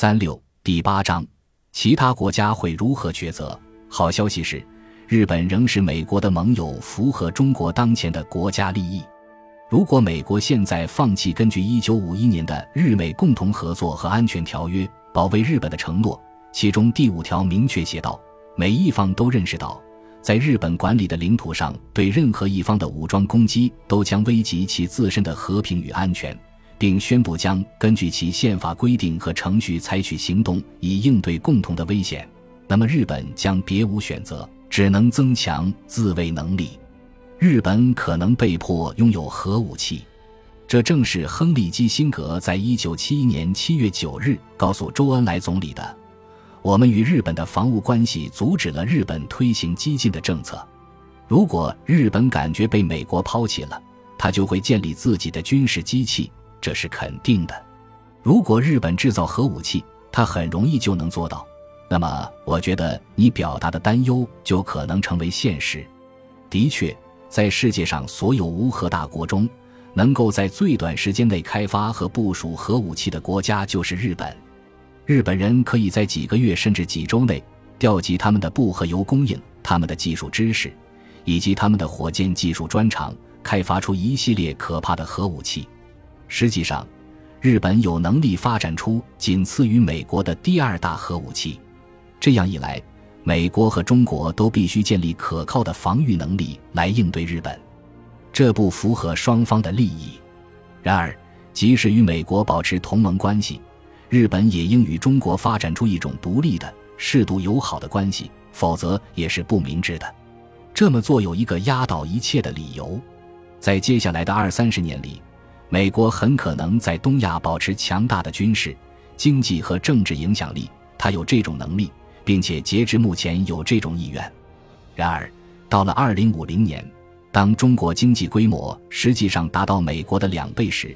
三六第八章，其他国家会如何抉择？好消息是，日本仍是美国的盟友，符合中国当前的国家利益。如果美国现在放弃根据一九五一年的日美共同合作和安全条约保卫日本的承诺，其中第五条明确写道：每一方都认识到，在日本管理的领土上对任何一方的武装攻击都将危及其自身的和平与安全。并宣布将根据其宪法规定和程序采取行动以应对共同的危险。那么，日本将别无选择，只能增强自卫能力。日本可能被迫拥有核武器。这正是亨利·基辛格在一九七一年七月九日告诉周恩来总理的：“我们与日本的防务关系阻止了日本推行激进的政策。如果日本感觉被美国抛弃了，他就会建立自己的军事机器。”这是肯定的。如果日本制造核武器，它很容易就能做到。那么，我觉得你表达的担忧就可能成为现实。的确，在世界上所有无核大国中，能够在最短时间内开发和部署核武器的国家就是日本。日本人可以在几个月甚至几周内调集他们的不核油供应、他们的技术知识以及他们的火箭技术专长，开发出一系列可怕的核武器。实际上，日本有能力发展出仅次于美国的第二大核武器。这样一来，美国和中国都必须建立可靠的防御能力来应对日本，这不符合双方的利益。然而，即使与美国保持同盟关系，日本也应与中国发展出一种独立的、适度友好的关系，否则也是不明智的。这么做有一个压倒一切的理由：在接下来的二三十年里。美国很可能在东亚保持强大的军事、经济和政治影响力，它有这种能力，并且截至目前有这种意愿。然而，到了二零五零年，当中国经济规模实际上达到美国的两倍时，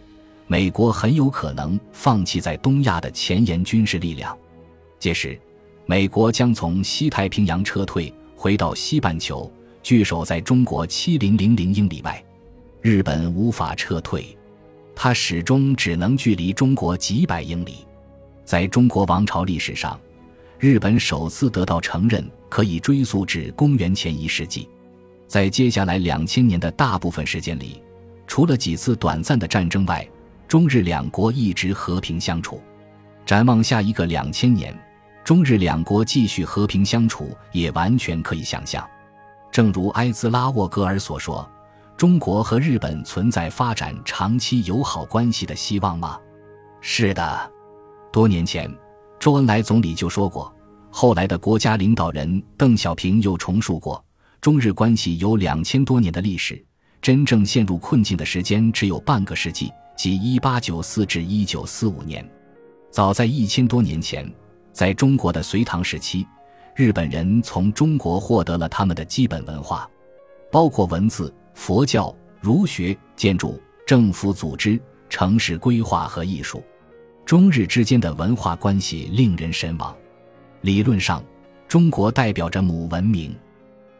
美国很有可能放弃在东亚的前沿军事力量。届时，美国将从西太平洋撤退，回到西半球，据守在中国七零零零英里外。日本无法撤退。它始终只能距离中国几百英里。在中国王朝历史上，日本首次得到承认可以追溯至公元前一世纪。在接下来两千年的大部分时间里，除了几次短暂的战争外，中日两国一直和平相处。展望下一个两千年，中日两国继续和平相处也完全可以想象。正如埃兹拉沃格尔所说。中国和日本存在发展长期友好关系的希望吗？是的，多年前，周恩来总理就说过。后来的国家领导人邓小平又重述过，中日关系有两千多年的历史，真正陷入困境的时间只有半个世纪，即一八九四至一九四五年。早在一千多年前，在中国的隋唐时期，日本人从中国获得了他们的基本文化，包括文字。佛教、儒学、建筑、政府组织、城市规划和艺术，中日之间的文化关系令人神往。理论上，中国代表着母文明，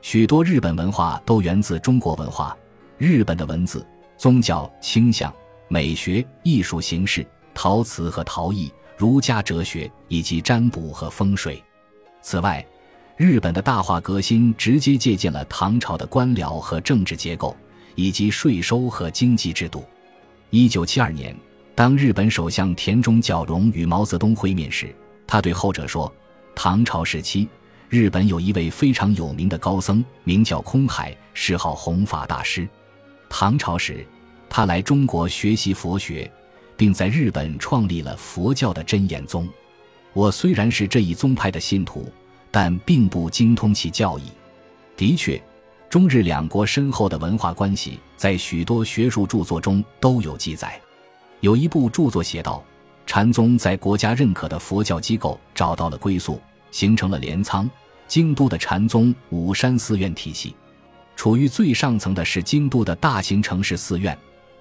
许多日本文化都源自中国文化。日本的文字、宗教倾向、美学、艺术形式、陶瓷和陶艺、儒家哲学以及占卜和风水。此外，日本的大化革新直接借鉴了唐朝的官僚和政治结构，以及税收和经济制度。一九七二年，当日本首相田中角荣与毛泽东会面时，他对后者说：“唐朝时期，日本有一位非常有名的高僧，名叫空海，谥号弘法大师。唐朝时，他来中国学习佛学，并在日本创立了佛教的真言宗。我虽然是这一宗派的信徒。”但并不精通其教义。的确，中日两国深厚的文化关系在许多学术著作中都有记载。有一部著作写道：禅宗在国家认可的佛教机构找到了归宿，形成了镰仓、京都的禅宗五山寺院体系。处于最上层的是京都的大型城市寺院，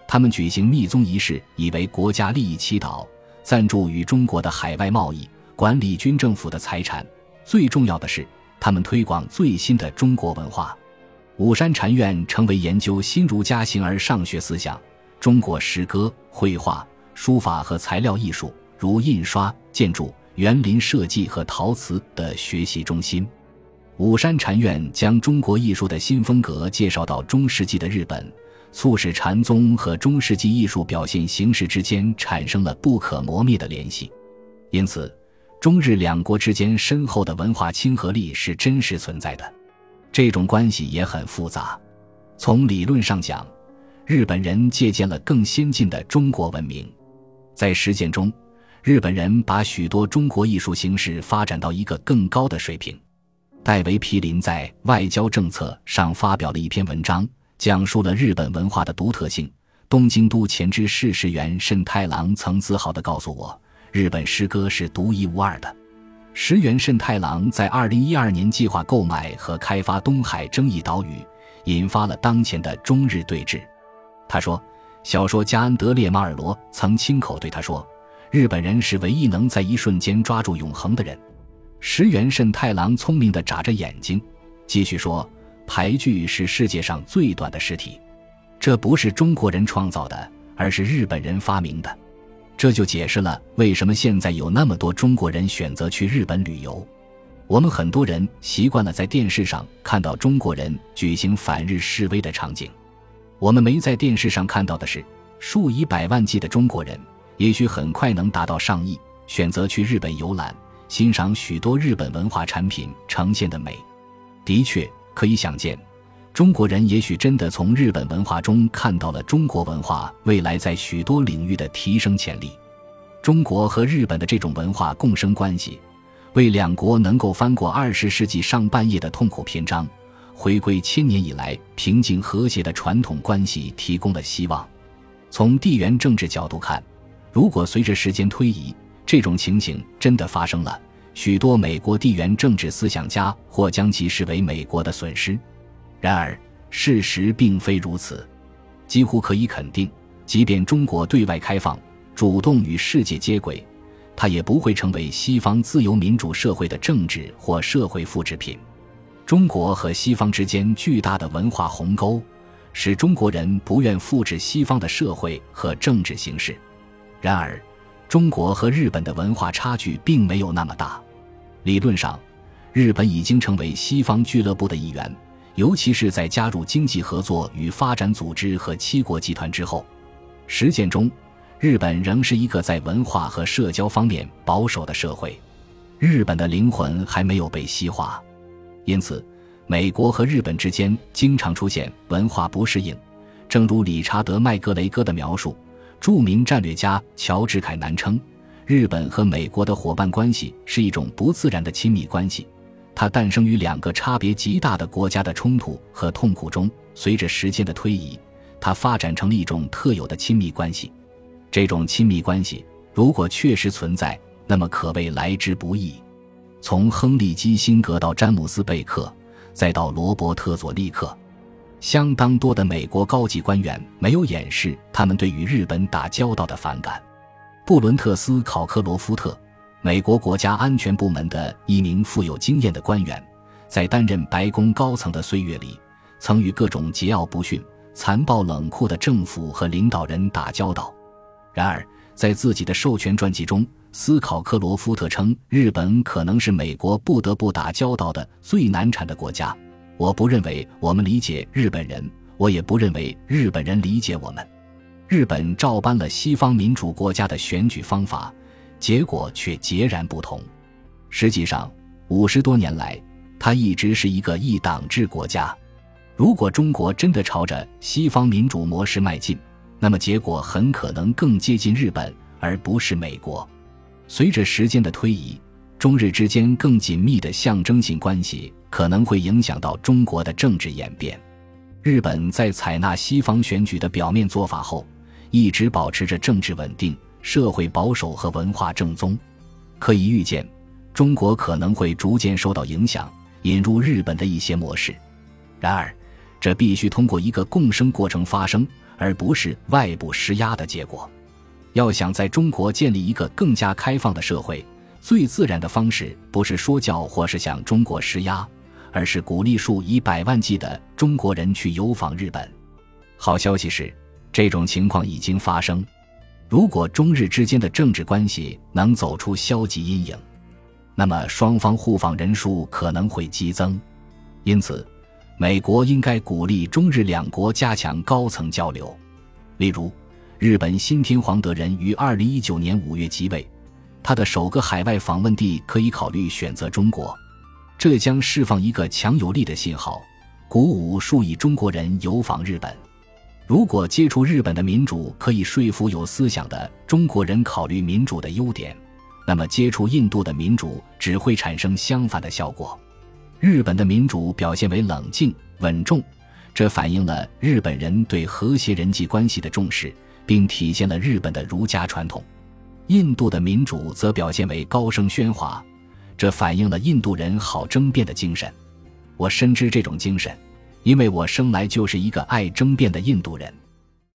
他们举行密宗仪式，以为国家利益祈祷，赞助与中国的海外贸易，管理军政府的财产。最重要的是，他们推广最新的中国文化。五山禅院成为研究新儒家形而上学思想、中国诗歌、绘画、书法和材料艺术，如印刷、建筑、园林设计和陶瓷的学习中心。武山禅院将中国艺术的新风格介绍到中世纪的日本，促使禅宗和中世纪艺术表现形式之间产生了不可磨灭的联系。因此，中日两国之间深厚的文化亲和力是真实存在的。这种关系也很复杂。从理论上讲，日本人借鉴了更先进的中国文明；在实践中，日本人把许多中国艺术形式发展到一个更高的水平。戴维·皮林在《外交政策》上发表了一篇文章，讲述了日本文化的独特性。东京都前知事石原慎太郎曾自豪地告诉我：“日本诗歌是独一无二的。”石原慎太郎在2012年计划购买和开发东海争议岛屿，引发了当前的中日对峙。他说：“小说家安德烈·马尔罗曾亲口对他说，日本人是唯一能在一瞬间抓住永恒的人。”石原慎太郎聪明地眨着眼睛，继续说：“牌具是世界上最短的实体，这不是中国人创造的，而是日本人发明的。这就解释了为什么现在有那么多中国人选择去日本旅游。我们很多人习惯了在电视上看到中国人举行反日示威的场景，我们没在电视上看到的是，数以百万计的中国人，也许很快能达到上亿，选择去日本游览。”欣赏许多日本文化产品呈现的美，的确可以想见，中国人也许真的从日本文化中看到了中国文化未来在许多领域的提升潜力。中国和日本的这种文化共生关系，为两国能够翻过二十世纪上半叶的痛苦篇章，回归千年以来平静和谐的传统关系提供了希望。从地缘政治角度看，如果随着时间推移，这种情形真的发生了，许多美国地缘政治思想家或将其视为美国的损失。然而，事实并非如此。几乎可以肯定，即便中国对外开放，主动与世界接轨，它也不会成为西方自由民主社会的政治或社会复制品。中国和西方之间巨大的文化鸿沟，使中国人不愿复制西方的社会和政治形式。然而，中国和日本的文化差距并没有那么大。理论上，日本已经成为西方俱乐部的一员，尤其是在加入经济合作与发展组织和七国集团之后。实践中，日本仍是一个在文化和社交方面保守的社会。日本的灵魂还没有被西化，因此，美国和日本之间经常出现文化不适应。正如理查德·麦格雷戈的描述。著名战略家乔治·凯南称，日本和美国的伙伴关系是一种不自然的亲密关系，它诞生于两个差别极大的国家的冲突和痛苦中。随着时间的推移，它发展成了一种特有的亲密关系。这种亲密关系如果确实存在，那么可谓来之不易。从亨利·基辛格到詹姆斯·贝克，再到罗伯特·佐利克。相当多的美国高级官员没有掩饰他们对与日本打交道的反感。布伦特斯考克罗夫特，美国国家安全部门的一名富有经验的官员，在担任白宫高层的岁月里，曾与各种桀骜不驯、残暴冷酷的政府和领导人打交道。然而，在自己的授权传记中，斯考克罗夫特称，日本可能是美国不得不打交道的最难缠的国家。我不认为我们理解日本人，我也不认为日本人理解我们。日本照搬了西方民主国家的选举方法，结果却截然不同。实际上，五十多年来，它一直是一个一党制国家。如果中国真的朝着西方民主模式迈进，那么结果很可能更接近日本，而不是美国。随着时间的推移，中日之间更紧密的象征性关系。可能会影响到中国的政治演变。日本在采纳西方选举的表面做法后，一直保持着政治稳定、社会保守和文化正宗。可以预见，中国可能会逐渐受到影响，引入日本的一些模式。然而，这必须通过一个共生过程发生，而不是外部施压的结果。要想在中国建立一个更加开放的社会，最自然的方式不是说教或是向中国施压。而是鼓励数以百万计的中国人去游访日本。好消息是，这种情况已经发生。如果中日之间的政治关系能走出消极阴影，那么双方互访人数可能会激增。因此，美国应该鼓励中日两国加强高层交流。例如，日本新天皇德仁于二零一九年五月即位，他的首个海外访问地可以考虑选择中国，这将释放一个强有力的信号，鼓舞数亿中国人游访日本。如果接触日本的民主可以说服有思想的中国人考虑民主的优点，那么接触印度的民主只会产生相反的效果。日本的民主表现为冷静稳重，这反映了日本人对和谐人际关系的重视，并体现了日本的儒家传统。印度的民主则表现为高声喧哗，这反映了印度人好争辩的精神。我深知这种精神。因为我生来就是一个爱争辩的印度人。